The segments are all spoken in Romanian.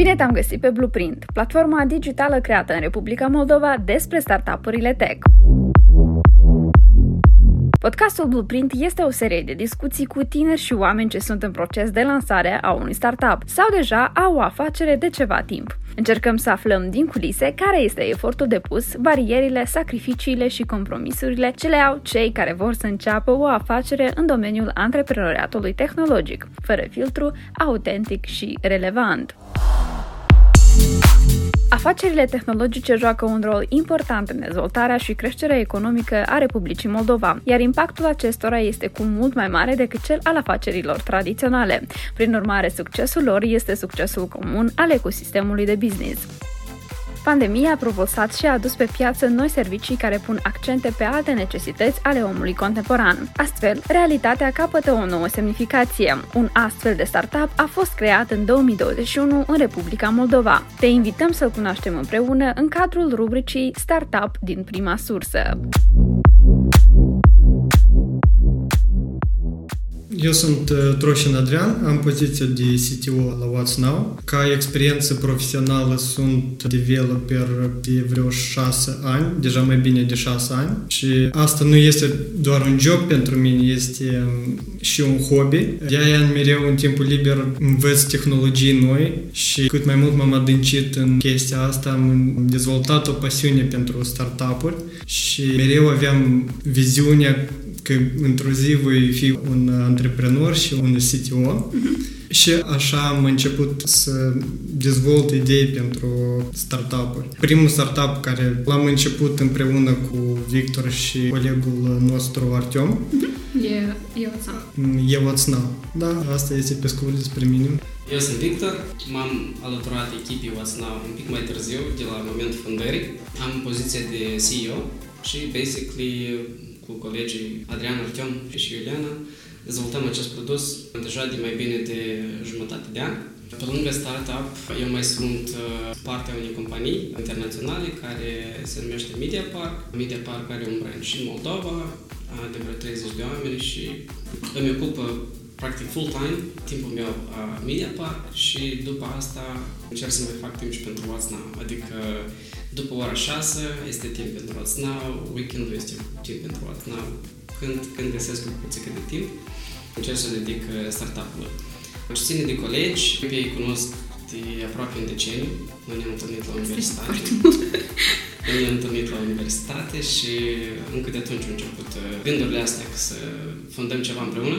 Bine te-am găsit pe Blueprint, platforma digitală creată în Republica Moldova despre startup-urile tech. Podcastul Blueprint este o serie de discuții cu tineri și oameni ce sunt în proces de lansare a unui startup sau deja au o afacere de ceva timp. Încercăm să aflăm din culise care este efortul depus, barierile, sacrificiile și compromisurile ce le au cei care vor să înceapă o afacere în domeniul antreprenoriatului tehnologic, fără filtru, autentic și relevant. Afacerile tehnologice joacă un rol important în dezvoltarea și creșterea economică a Republicii Moldova, iar impactul acestora este cu mult mai mare decât cel al afacerilor tradiționale. Prin urmare, succesul lor este succesul comun al ecosistemului de business. Pandemia a propulsat și a adus pe piață noi servicii care pun accente pe alte necesități ale omului contemporan. Astfel, realitatea capătă o nouă semnificație. Un astfel de startup a fost creat în 2021 în Republica Moldova. Te invităm să-l cunoaștem împreună în cadrul rubricii Startup din prima sursă. Eu sunt uh, Troșin Adrian, am poziția de CTO la What's Now. Ca experiență profesională sunt developer de vreo 6 ani, deja mai bine de 6 ani și asta nu este doar un job pentru mine, este um, și un hobby. De-aia mereu în timpul liber învăț tehnologii noi și cât mai mult m-am adâncit în chestia asta, am dezvoltat o pasiune pentru startup-uri și mereu aveam viziunea că într-o zi voi fi un antreprenor și un CTO. Uh-huh. Și așa am început să dezvolt idei pentru startup-uri. Primul startup care l-am început împreună cu Victor și colegul nostru Artem. Uh-huh. E What's Now. Da, asta este pe scurt despre mine. Eu sunt Victor, m-am alăturat echipii What's Now un pic mai târziu, de la momentul fundării. Am poziția de CEO și basically cu colegii Adrian Artem și Iuliana, dezvoltăm acest produs deja de mai bine de jumătate de an. Pe lângă startup, eu mai sunt uh, partea unei companii internaționale care se numește Media Park. Media Park are un brand și în Moldova, de vreo 30 de oameni și îmi ocupă practic full-time timpul meu a Media Park și după asta încerc să mai fac timp și pentru What's Now. Adică după ora 6 este timp pentru What's Now, weekendul este timp pentru What's Now. Când, când găsesc o puțică de timp, încerc să dedic uh, startup-ului. ține de colegi, pe ei cunosc de aproape un deceniu. Noi ne-am întâlnit la universitate. Noi ne-am întâlnit la universitate și încă de atunci au început uh, gândurile astea să fundăm ceva împreună.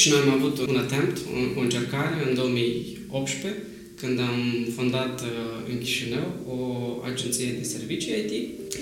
Și noi am avut un attempt, o încercare în 2018 când am fondat uh, în Chișinău o agenție de servicii IT,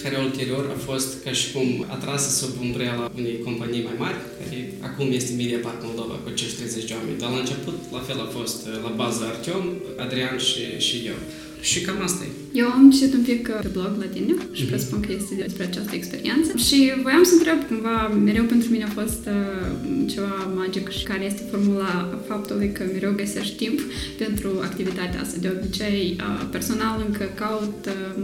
care ulterior a fost ca și cum atrasă sub umbrela unei companii mai mari, care acum este Media Park Moldova cu acești 30 de oameni. Dar la început, la fel a fost uh, la bază Artiom, Adrian și, și eu. Și cam asta e. Eu am citit un pic uh, pe blog la tine și mm-hmm. presupun că este despre această experiență și voiam să întreb cumva, mereu pentru mine a fost uh, ceva magic și care este formula faptului că mereu găsești timp pentru activitatea asta. De obicei, uh, personal încă caut uh,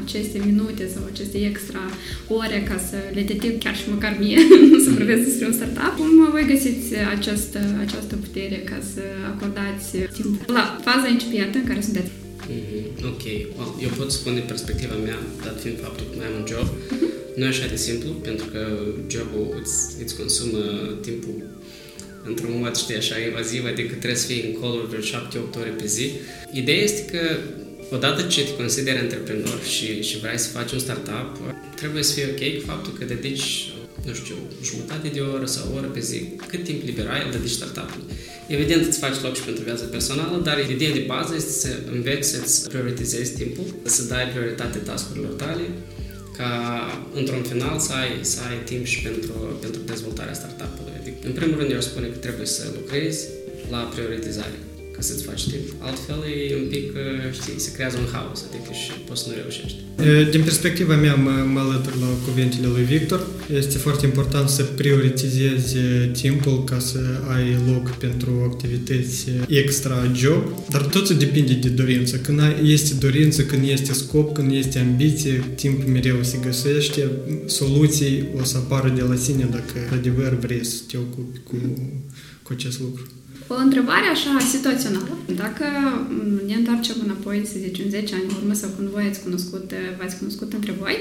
aceste minute sau aceste extra ore ca să le dedic chiar și măcar mie să mhm. vorbesc despre un startup. Cum voi găsiți această, această putere ca să acordați timp la faza incipientă în care sunteți? Mm-hmm. Ok. Well, eu pot spune perspectiva mea, dat fiind faptul că mai am un job. Nu e așa de simplu, pentru că jobul îți, îți consumă timpul într-un mod, știi, așa evaziv, adică trebuie să fii în call vreo 7-8 ore pe zi. Ideea este că odată ce te consideri antreprenor și, și vrei să faci un startup, trebuie să fie ok cu faptul că dedici, nu știu, jumătate de oră sau o oră pe zi, cât timp liber ai, îl dedici startup-ului. Evident, îți faci loc și pentru viața personală, dar ideea de bază este să înveți să-ți prioritizezi timpul, să dai prioritate tascurilor tale, ca într-un final să ai, să ai timp și pentru, pentru dezvoltarea startup-ului. Adică, în primul rând, eu spune că trebuie să lucrezi la prioritizare ca să-ți faci timp. Altfel e un pic, uh, știi, se creează un haos, adică și poți să nu reușești. Din perspectiva mea, mă, mă alătur la cuvintele lui Victor. Este foarte important să prioritizezi timpul ca să ai loc pentru activități extra job, dar totul depinde de dorință. Când este dorință, când este scop, când este ambiție, timp mereu se găsește, soluții o să apară de la sine dacă adevăr vrei să te ocupi cu, cu acest lucru. O întrebare așa situațională. Dacă ne întoarcem înapoi, să zicem, 10 ani în urmă sau când voi ați cunoscut, v-ați cunoscut între voi,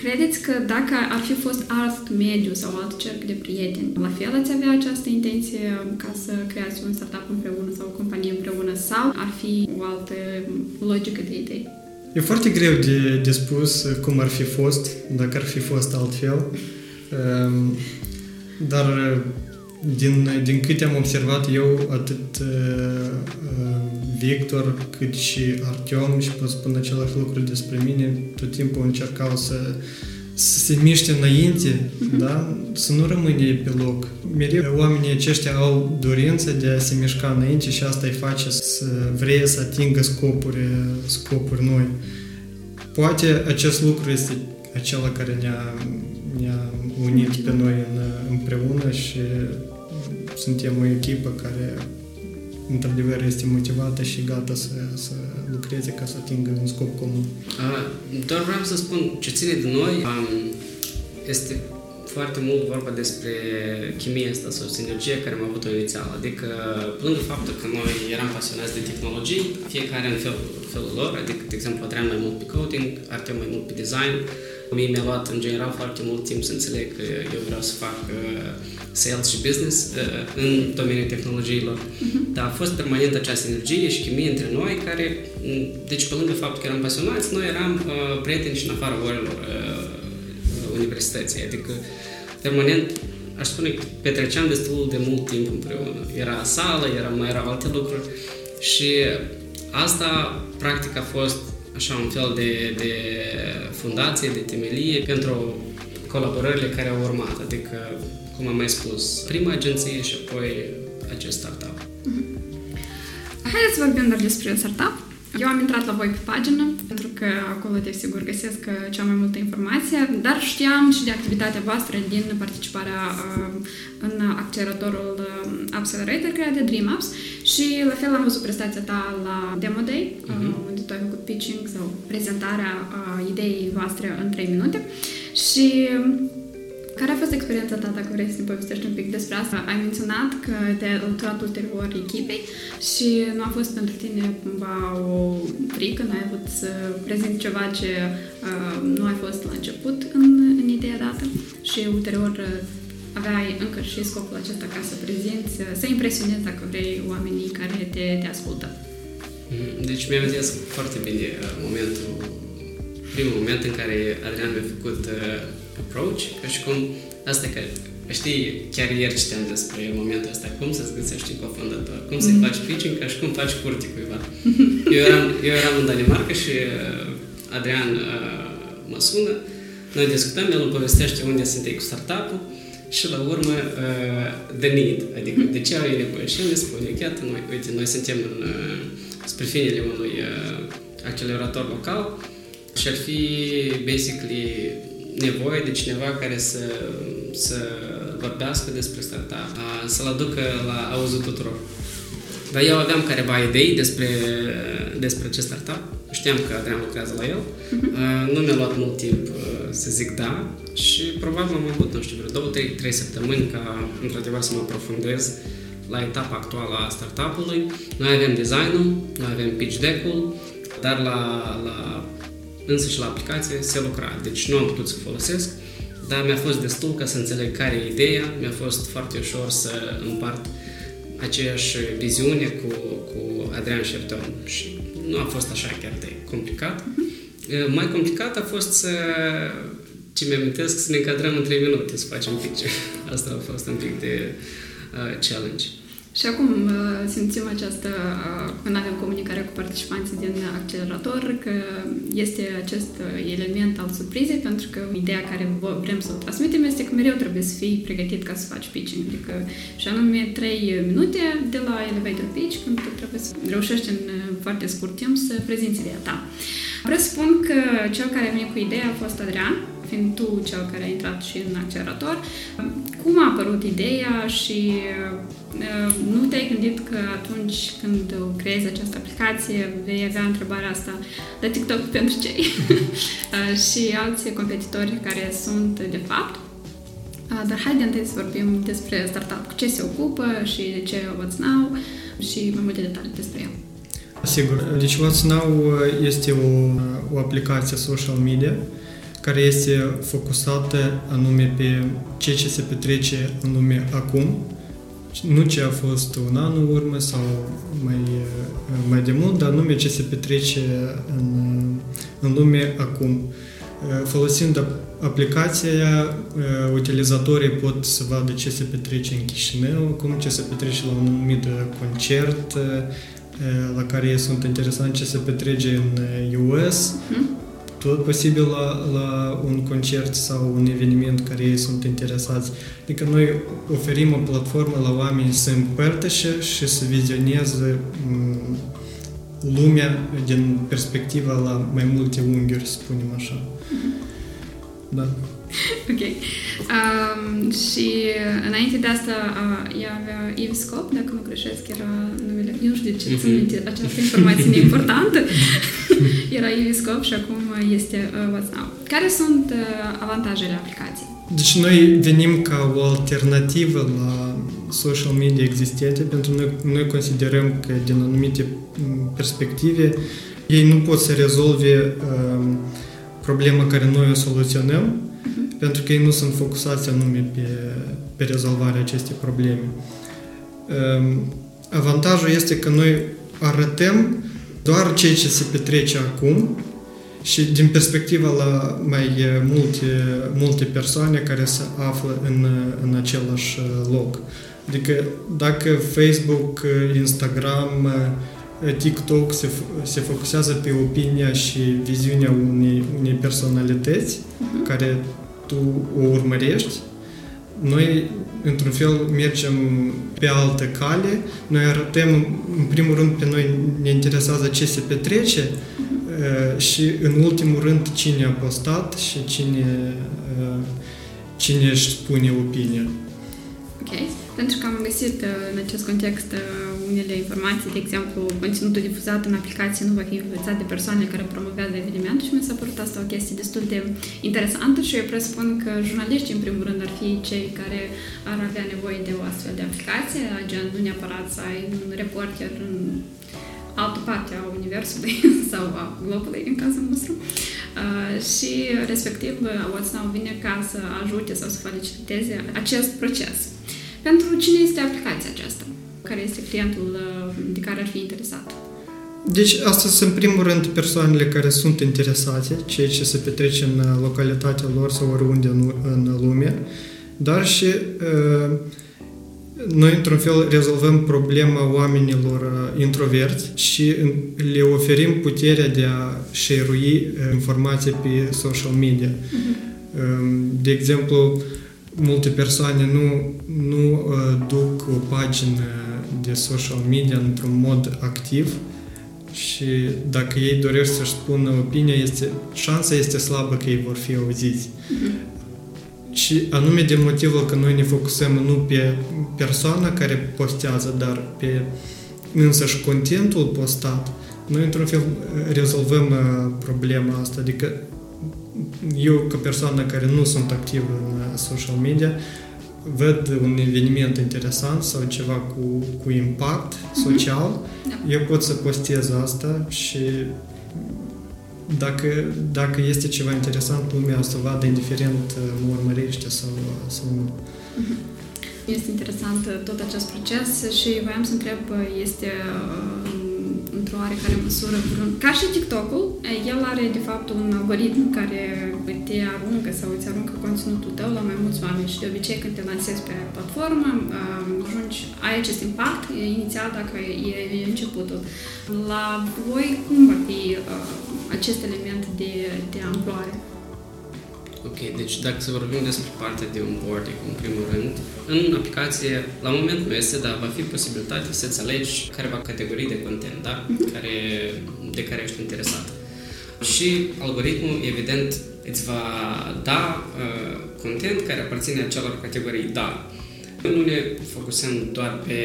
credeți că dacă ar fi fost alt mediu sau alt cerc de prieteni, la fel ați avea această intenție ca să creați un startup împreună sau o companie împreună sau ar fi o altă logică de idei? E foarte greu de, de spus cum ar fi fost, dacă ar fi fost altfel. Ehm, dar din, din câte am observat eu, atât uh, Victor cât și Artyom și pot spune același lucru despre mine, tot timpul încercau să, să se miște înainte, mm-hmm. da? să nu rămâne pe loc. Mereu oamenii aceștia au dorința de a se mișca înainte și asta îi face să vrea să atingă scopuri, scopuri noi. Poate acest lucru este acela care ne-a, ne-a unit pe noi în, împreună și suntem o echipă care într-adevăr este motivată și gata să, să lucreze ca să atingă un scop comun. Doar vreau să spun ce ține de noi este foarte mult vorba despre chimia asta sau sinergia care am avut-o inițial. Adică, pe lângă faptul că noi eram pasionați de tehnologii, fiecare în fel, felul lor, adică, de exemplu, Adrian mai mult pe coding, Artem mai mult pe design, Mie mi-a luat în general foarte mult timp să înțeleg că eu vreau să fac uh, sales și business uh, în domeniul tehnologiilor. Uh-huh. Dar a fost permanent această energie și chimie între noi care, mm, deci pe lângă faptul că eram pasionați, noi eram uh, prieteni și în afara orelor uh, universității. Adică permanent aș spune că petreceam destul de mult timp împreună. Era sală, era, mai erau alte lucruri și asta practic a fost așa un fel de, de fundație, de temelie pentru colaborările care au urmat. Adică, cum am mai spus, prima agenție și apoi acest startup. Mm-hmm. Haideți să vorbim doar despre un startup. Eu am intrat la voi pe pagină, pentru că acolo, desigur, găsesc uh, cea mai multă informație, dar știam și de activitatea voastră din participarea uh, în acceleratorul uh, Accelerator creat de Dream Apps și la fel am văzut prestația ta la Demo Day, uh-huh. unde tu ai făcut pitching sau prezentarea ideii voastre în 3 minute și care a fost experiența ta, dacă vrei să ne povestești un pic despre asta? Ai menționat că te-ai alăturat ulterior echipei și nu a fost pentru tine cumva o frică, nu ai avut să prezinti ceva ce uh, nu ai fost la început în, în ideea dată și ulterior uh, aveai încă și scopul acesta ca să prezinți, uh, să impresionezi, dacă vrei, oamenii care te, te ascultă. Mm, deci mi-am zis foarte bine uh, momentul, primul moment în care Adrian mi-a făcut uh, approach, ca și cum asta că știi, chiar ieri citeam despre momentul ăsta, cum să-ți găsești un cofondator, cum să-i mm. faci pitching ca și cum faci curte cuiva. Eu eram, eu eram în Danemarca și uh, Adrian uh, mă sună, noi discutăm, el îmi povestește unde sunt ei cu startup-ul și la urmă uh, the need, adică de ce au ei nevoie. Și el ne spune, iată, noi, uite, noi suntem în, uh, spre finele unui uh, accelerator local și ar fi basically nevoie de cineva care să, să vorbească despre startup, să-l aducă la auzul tuturor. Dar eu aveam careva idei despre, despre acest startup. Știam că Adrian lucrează la el. Uh-huh. Nu mi-a luat mult timp să zic da și probabil am avut, nu știu, vreo două, trei, trei săptămâni ca într-adevăr să mă aprofundez la etapa actuală a startup-ului. Noi avem design-ul, noi avem pitch deck-ul, dar la, la însă și la aplicație se lucra. Deci nu am putut să folosesc, dar mi-a fost destul ca să înțeleg care e ideea, mi-a fost foarte ușor să împart aceeași viziune cu, cu Adrian Șerton și nu a fost așa chiar de complicat. Uh-huh. Mai complicat a fost să ce mi-amintesc să ne încadrăm în 3 minute să facem picture. Asta a fost un pic de uh, challenge. Și acum uh, simțim această, uh, când avem comunicare cu participanții din accelerator, că este acest uh, element al surprizei, pentru că ideea care vrem să o transmitem este că mereu trebuie să fii pregătit ca să faci pitching. Adică, și anume 3 minute de la elevator pitch, când tu trebuie să reușești în foarte scurt timp să prezinți ideea ta. Vreau să spun că cel care a venit cu ideea a fost Adrian, fiind tu cel care a intrat și în accelerator. Cum a apărut ideea și uh, nu te-ai gândit că atunci când creezi această aplicație vei avea întrebarea asta de TikTok pentru cei? Uh, și alți competitori care sunt de fapt. Dar haideți întâi să vorbim despre startup, cu ce se ocupă și de ce What's Now? Și mai multe detalii despre el. Sigur. Deci What's Now este o, o aplicație social media care este focusată anume pe ce ce se petrece în lume acum, nu ce a fost un an în urmă sau mai, mai de mult, dar anume ce se petrece în, în lume acum. Folosind aplicația, utilizatorii pot să vadă ce se petrece în Chișinău, cum ce se petrece la un anumit concert, la care ei sunt interesanți ce se petrece în US, mm-hmm tot posibil la, la un concert sau un eveniment care ei sunt interesați. Adică noi oferim o platformă la oameni să împărtășe și să vizioneze mm, lumea din perspectiva la mai multe unghiuri, să spunem așa. Da. Ok. Um, și înainte de asta, uh, ea avea Iviscop, dacă nu greșesc, era numele. Eu nu știu de ce țin minte această informație neimportantă. era Iviscop și acum este uh, WhatsApp. Care sunt uh, avantajele aplicației? Deci noi venim ca o alternativă la social media existente pentru noi, noi considerăm că din anumite perspective ei nu pot să rezolve uh, problema care noi o soluționăm, pentru că ei nu sunt focusați anume pe, pe rezolvarea acestei probleme. Ehm, avantajul este că noi arătăm doar ceea ce se petrece acum și din perspectiva la mai multe, multe persoane care se află în, în același loc. Adică dacă Facebook, Instagram, TikTok se, se focusează pe opinia și viziunea unei, unei personalități uh-huh. care tu o urmărești, noi, într-un fel, mergem pe altă cale, noi arătăm, în primul rând, pe noi ne interesează ce se petrece uh, și, în ultimul rând, cine a postat și cine, uh, cine își spune opinia. Ok. Pentru că am găsit uh, în acest context unele informații, de exemplu, conținutul difuzat în aplicație nu va fi influențat de persoane care promovează evenimentul și mi s-a părut asta o chestie destul de interesantă și eu presupun că jurnaliștii, în primul rând, ar fi cei care ar avea nevoie de o astfel de aplicație, gen nu neapărat să ai un reporter în altă parte a universului sau a globului, în cazul nostru. Uh, și respectiv What's Now vine ca să ajute sau să faciliteze acest proces. Pentru cine este aplicația aceasta? Care este clientul uh, de care ar fi interesat. Deci, asta sunt în primul rând persoanele care sunt interesate, ceea ce se petrece în uh, localitatea lor sau oriunde în, în lume, dar și uh, noi, într-un fel, rezolvăm problema oamenilor uh, introverți și le oferim puterea de a share informații pe social media. Uh-huh. De exemplu, multe persoane nu, nu uh, duc o pagină de social media într-un mod activ și dacă ei doresc să-și spună opinia, este, șansa este slabă că ei vor fi auziți. Mm-hmm. Și anume din motivul că noi ne focusăm nu pe persoana care postează, dar pe însăși contentul postat, noi într-un fel rezolvăm uh, problema asta. Adică eu, ca persoană care nu sunt activ în uh, social media, văd un eveniment interesant sau ceva cu, cu impact mhm. social, mm-hmm. eu pot să postez asta și dacă, dacă este ceva interesant, lumea o să vadă indiferent uh, mă urmărește sau, sau nu. Mm-hmm. Este interesant uh, tot acest proces și voiam să întreb, este într-o oarecare măsură Ca și TikTok-ul, el are de fapt un algoritm care te aruncă sau îți aruncă conținutul tău la mai mulți oameni și de obicei când te lansezi pe platformă, ajungi, ai acest impact inițial dacă e începutul. La voi cum va fi acest element de, de amploare? Ok, deci dacă să vorbim despre partea de onboarding, în primul rând, în aplicație, la moment nu este, dar va fi posibilitatea să-ți alegi careva categorii de content, da? Uh-huh. Care, de care ești interesat. Și algoritmul, evident, îți va da uh, content care aparține acelor categorii, da. Nu ne focusăm doar pe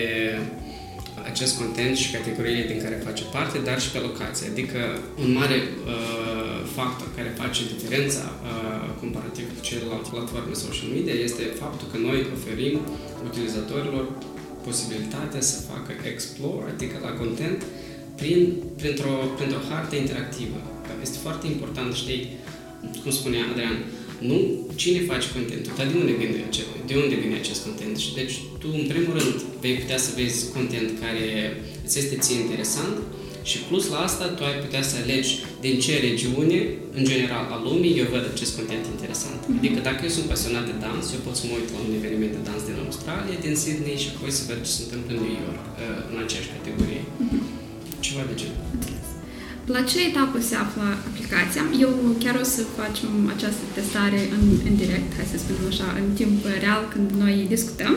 acest content și categoriile din care face parte, dar și pe locație. Adică un mare uh, factor care face diferența uh, comparativ cu celelalte platforme social media este faptul că noi oferim utilizatorilor posibilitatea să facă explore, adică la content, prin, printr-o, printr-o hartă interactivă. Este foarte important, știi, cum spunea Adrian, nu cine face contentul, dar de unde vine, acel, de unde vine acest content. Și deci tu, în primul rând, vei putea să vezi content care îți este ție interesant și plus la asta tu ai putea să alegi din ce regiune, în general, a lumii, eu văd acest content interesant. Mm-hmm. Adică dacă eu sunt pasionat de dans, eu pot să mă uit la un eveniment de dans din Australia, din Sydney și apoi să văd ce se întâmplă în New York, uh, în aceeași categorie. Mm-hmm. Ceva de genul. La ce etapă se află aplicația? Eu chiar o să facem această testare în, în direct, hai să spunem așa, în timp real când noi discutăm.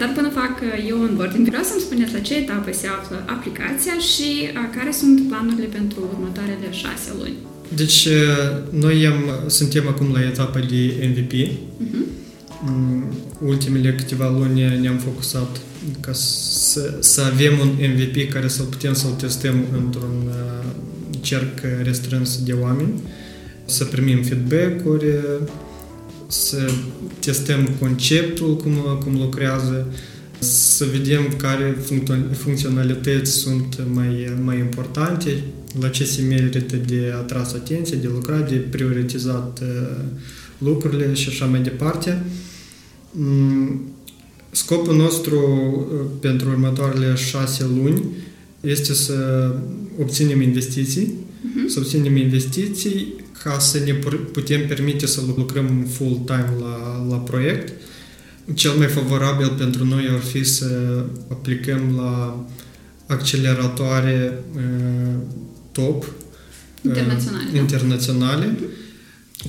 Dar până fac eu onboarding, vreau să-mi spuneți la ce etapă se află aplicația și care sunt planurile pentru următoarele șase luni. Deci, noi am, suntem acum la etapa de MVP. Uh-huh. Mhm. Ultimele câteva luni ne-am focusat ca să, să avem un MVP care să putem să-l testăm într-un cerc restrâns de oameni, să primim feedback-uri, să testăm conceptul, cum, cum lucrează, să vedem care funcționalități sunt mai, mai importante, la ce se merită de atras atenție, de lucrat, de prioritizat lucrurile și așa mai departe. Scopul nostru pentru următoarele șase luni este să obținem investiții, uh-huh. să obținem investiții ca să ne putem permite să lucrăm full-time la, la proiect. Cel mai favorabil pentru noi ar fi să aplicăm la acceleratoare uh, top internaționale, uh, internaționale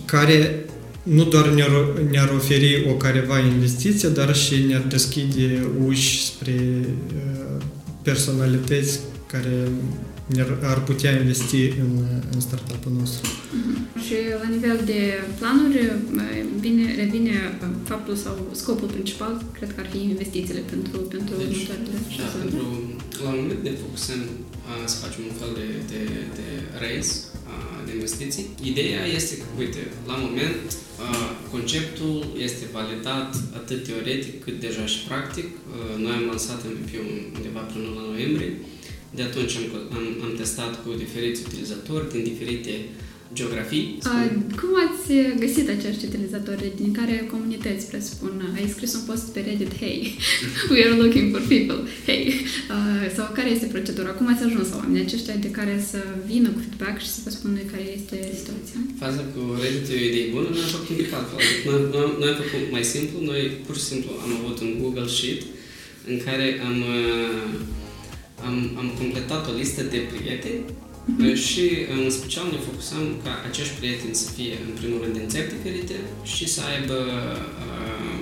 care nu doar ne-ar, ne-ar oferi o careva investiție, dar și ne-ar deschide uși spre uh, personalități care ar putea investi în, în startup-ul nostru. Uh-huh. Și la nivel de planuri, vine, revine faptul sau scopul principal, cred că ar fi investițiile pentru, pentru deci, următoarele da, pentru, La un moment ne focusăm să facem un fel de, de, de raise de investiții. Ideea este că, uite, la moment conceptul este validat atât teoretic cât deja și practic. Noi am lansat MVP undeva până la noiembrie. De atunci am, am, am testat cu diferiți utilizatori din diferite geografii. A, cum ați găsit acești utilizatori? Din care comunități, presupun? Ai scris un post pe Reddit, hey, we are looking for people, hey. Uh, sau care este procedura? Cum ați ajuns la oamenii aceștia de care să vină cu feedback și să vă spună care este situația? Faza cu Reddit e o idee bună, noi am făcut nimic altfel. Noi, am făcut mai simplu, noi pur și simplu am avut un Google Sheet în care am, uh, am, am completat o listă de prieteni Uh, și în special ne focusăm ca acești prieteni să fie în primul rând din țări diferite și să aibă uh,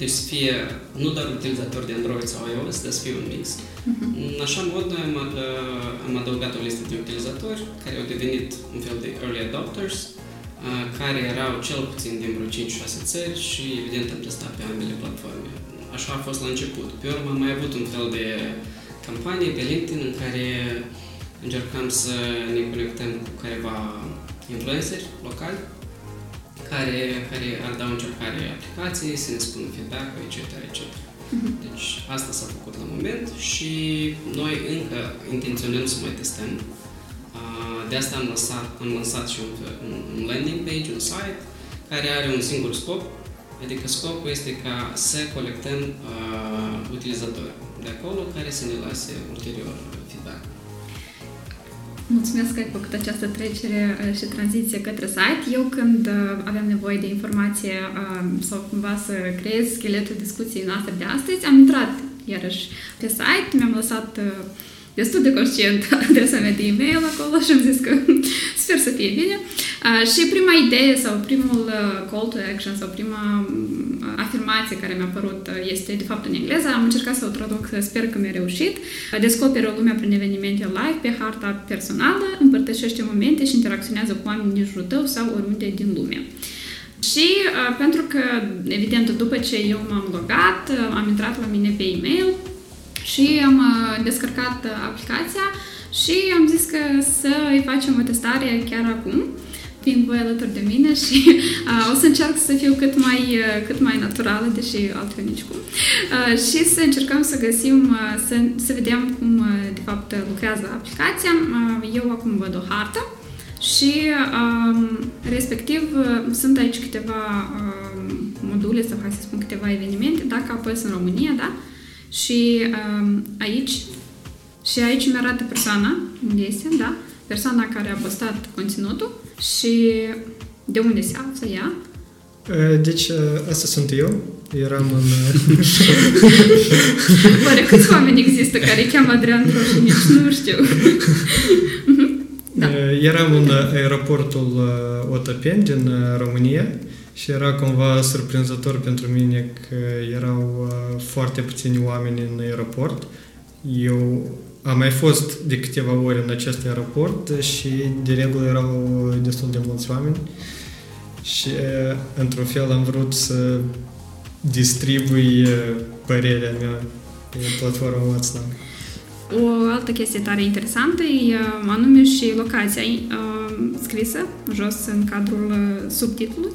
deci să fie nu doar utilizator de Android sau iOS, dar să fie un mix. Uh-huh. În așa mod noi am, uh, am adăugat o listă de utilizatori care au devenit un fel de early adopters, care erau cel puțin din vreo 5-6 țări și evident am testat pe ambele platforme. Așa a fost la început. Pe urmă am mai avut un fel de campanie pe LinkedIn în care încercăm să ne conectăm cu careva influenceri locali care, care ar da o încercare aplicației, să ne spună feedback-ul, etc. etc. Mhm. Deci asta s-a făcut la moment și noi încă intenționăm să mai testăm. De asta am lansat, am lansat și un, un landing page, un site, care are un singur scop, adică scopul este ca să colectăm uh, utilizatori de acolo care să ne lase ulterior feedback. Mulțumesc că ai făcut această trecere uh, și tranziție către site. Eu când uh, aveam nevoie de informație uh, sau cumva să creez scheletul discuției noastre de astăzi, am intrat iarăși pe site, mi-am lăsat destul de conștient adresa mea de e-mail acolo și am zis că sper să fie bine. Și prima idee sau primul call to action sau prima afirmație care mi-a apărut este de fapt în engleză. Am încercat să o traduc, sper că mi-a reușit. Descoperă lumea prin evenimente live pe harta personală, împărtășește momente și interacționează cu oameni din jurul tău sau oriunde din lume. Și uh, pentru că, evident, după ce eu m-am logat, uh, am intrat la mine pe e-mail și am uh, descărcat uh, aplicația și am zis că să îi facem o testare chiar acum, fiind voi alături de mine și uh, o să încerc să fiu cât mai, uh, cât mai naturală, deși altfel nici cum. Uh, și să încercăm să găsim, uh, să, să vedem cum uh, de fapt lucrează aplicația. Uh, eu acum văd o hartă și um, respectiv sunt aici câteva um, module sau hai să spun câteva evenimente, dacă apăs în România, da? Și um, aici și aici mi arată persoana, unde este, da? Persoana care a postat conținutul și de unde se află ea. Deci, asta sunt eu. Eram în... Oare câți oameni există care îi cheamă Adrian Proșinici? Nu știu. da. Eram în aeroportul Otopeni din România și era cumva surprinzător pentru mine că erau foarte puțini oameni în aeroport. Eu am mai fost de câteva ori în acest aeroport și de regulă erau destul de mulți oameni și într-un fel am vrut să distribui părerea mea pe platforma WhatsApp. O altă chestie tare interesantă e anume și locația scrisă jos în cadrul subtitlului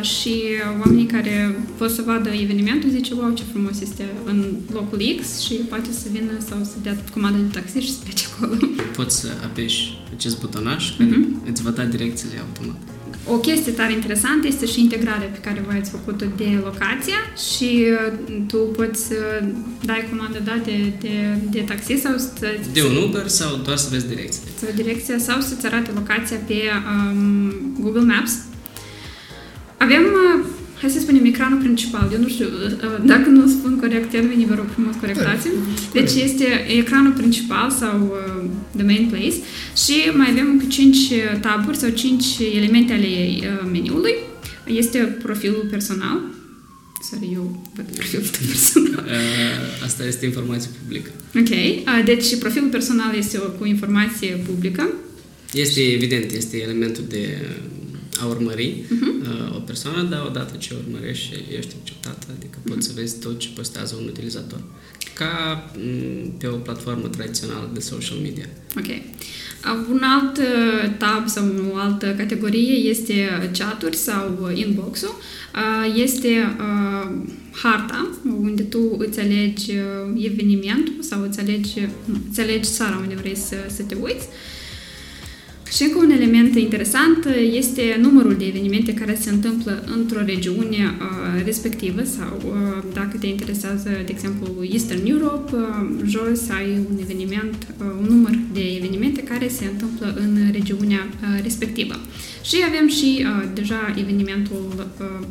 și oamenii care pot să vadă evenimentul zice, wow, ce frumos este în locul X și poate să vină sau să dea comandă de taxi și să plece acolo. Poți să apeși acest butonaj care uh-huh. îți va da direcțiile automat. O chestie tare interesantă este și integrarea pe care voi ați făcut-o de locația și tu poți să dai comandă da, de, de, de taxi sau să... De un Uber sau doar să vezi direcția. Să vezi direcția sau să-ți arate locația pe um, Google Maps avem, uh, hai să spunem, ecranul principal. Eu nu știu, uh, uh, dacă nu spun corect termenii, vă rog frumos corectați da, Deci este ecranul principal sau the main place și mai avem încă 5 taburi sau 5 elemente ale meniului. Este profilul personal, Sorry, eu văd profilul personal. Asta este informație publică. Ok. Deci profilul personal este cu informație publică. Este evident, este elementul de a urmări uh-huh. o persoană, dar odată ce urmărești și ești acceptată, adică uh-huh. poți să vezi tot ce postează un utilizator. Ca pe o platformă tradițională de social media. Ok. Un alt uh, tab sau o altă categorie este chaturi sau inbox-ul. Uh, este uh, harta, unde tu îți alegi evenimentul sau îți alegi, îți alegi țara unde vrei să, să te uiți și încă un element interesant este numărul de evenimente care se întâmplă într-o regiune uh, respectivă sau uh, dacă te interesează, de exemplu, Eastern Europe, uh, jos ai un eveniment, uh, un număr de evenimente care se întâmplă în regiunea uh, respectivă. Și avem și uh, deja evenimentul uh,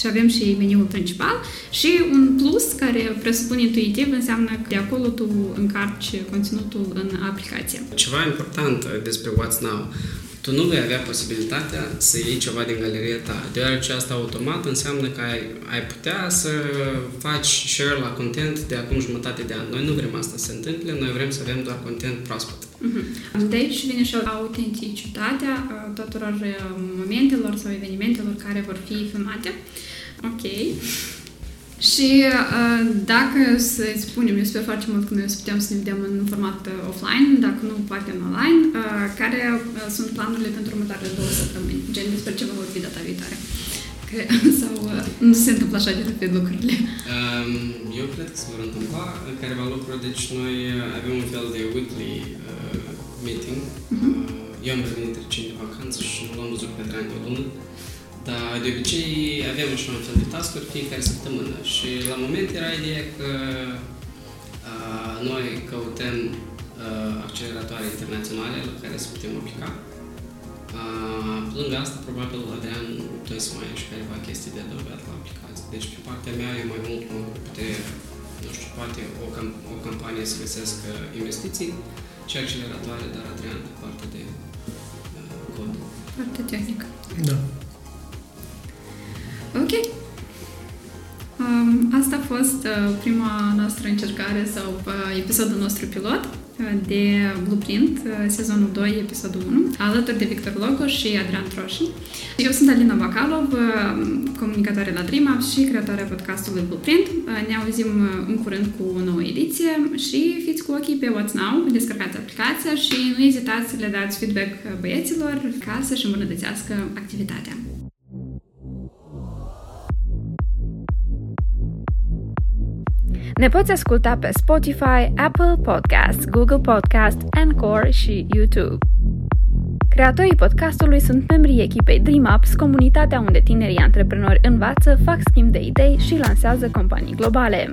și avem și meniul principal și un plus care presupune intuitiv înseamnă că de acolo tu încarci conținutul în aplicație. Ceva important despre What's Now. Tu nu vei avea posibilitatea să iei ceva din galeria ta, deoarece asta automat înseamnă că ai, ai putea să faci share la content de acum jumătate de an. Noi nu vrem asta să se întâmple, noi vrem să avem doar content proaspăt. Uh-huh. De aici vine și autenticitatea uh, tuturor uh, momentelor sau evenimentelor care vor fi filmate. Ok. Și uh, dacă să spunem, eu sper foarte mult că noi să putem să ne vedem în format uh, offline, dacă nu poate în online, uh, care uh, sunt planurile pentru următoarele două săptămâni, gen despre ce vă vorbi data viitoare. Că, sau uh, nu se întâmplă așa de rapid lucrurile? Um, eu cred că se vor întâmpla careva lucruri, deci noi avem un fel de weekly uh, meeting. Uh-huh. Uh, eu am revenit recent de vacanță și nu l-am văzut pe Adrian de o lună. Dar de obicei avem așa un fel de task-uri fiecare săptămână și la moment era ideea că a, noi căutăm a, acceleratoare internaționale la care să putem aplica. A, pe lângă asta, probabil, Adrian, tu să mai ai și careva chestii de adăugat la aplicație. Deci, pe partea mea, eu mai mult mă ocup de, nu știu, poate o, cam, o campanie să găsesc investiții și acceleratoare, dar Adrian pe partea de uh, cod. Foarte tehnică. Da. Ok. Um, asta a fost uh, prima noastră încercare sau uh, episodul nostru pilot de Blueprint, sezonul 2, episodul 1, alături de Victor Logo și Adrian Troșin. Eu sunt Alina Bacalov, comunicatoare la DreamUp și creatoarea podcastului Blueprint. Ne auzim în curând cu o nouă ediție și fiți cu ochii pe What's Now, descărcați aplicația și nu ezitați să le dați feedback băieților ca să-și îmbunătățească activitatea. Ne poți asculta pe Spotify, Apple Podcasts, Google Podcast, Anchor și YouTube. Creatorii podcastului sunt membrii echipei DreamUps, comunitatea unde tinerii antreprenori învață, fac schimb de idei și lansează companii globale.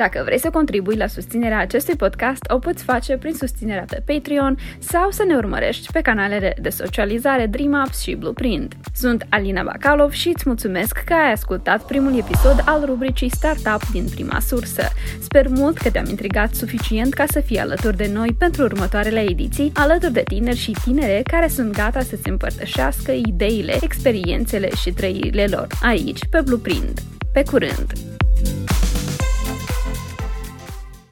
Dacă vrei să contribui la susținerea acestui podcast, o poți face prin susținerea pe Patreon sau să ne urmărești pe canalele de socializare DreamUps și Blueprint. Sunt Alina Bacalov și îți mulțumesc că ai ascultat primul episod al rubricii Startup din prima sursă. Sper mult că te-am intrigat suficient ca să fii alături de noi pentru următoarele ediții, alături de tineri și tinere care sunt gata să-ți împărtășească ideile, experiențele și trăirile lor, aici, pe Blueprint. Pe curând!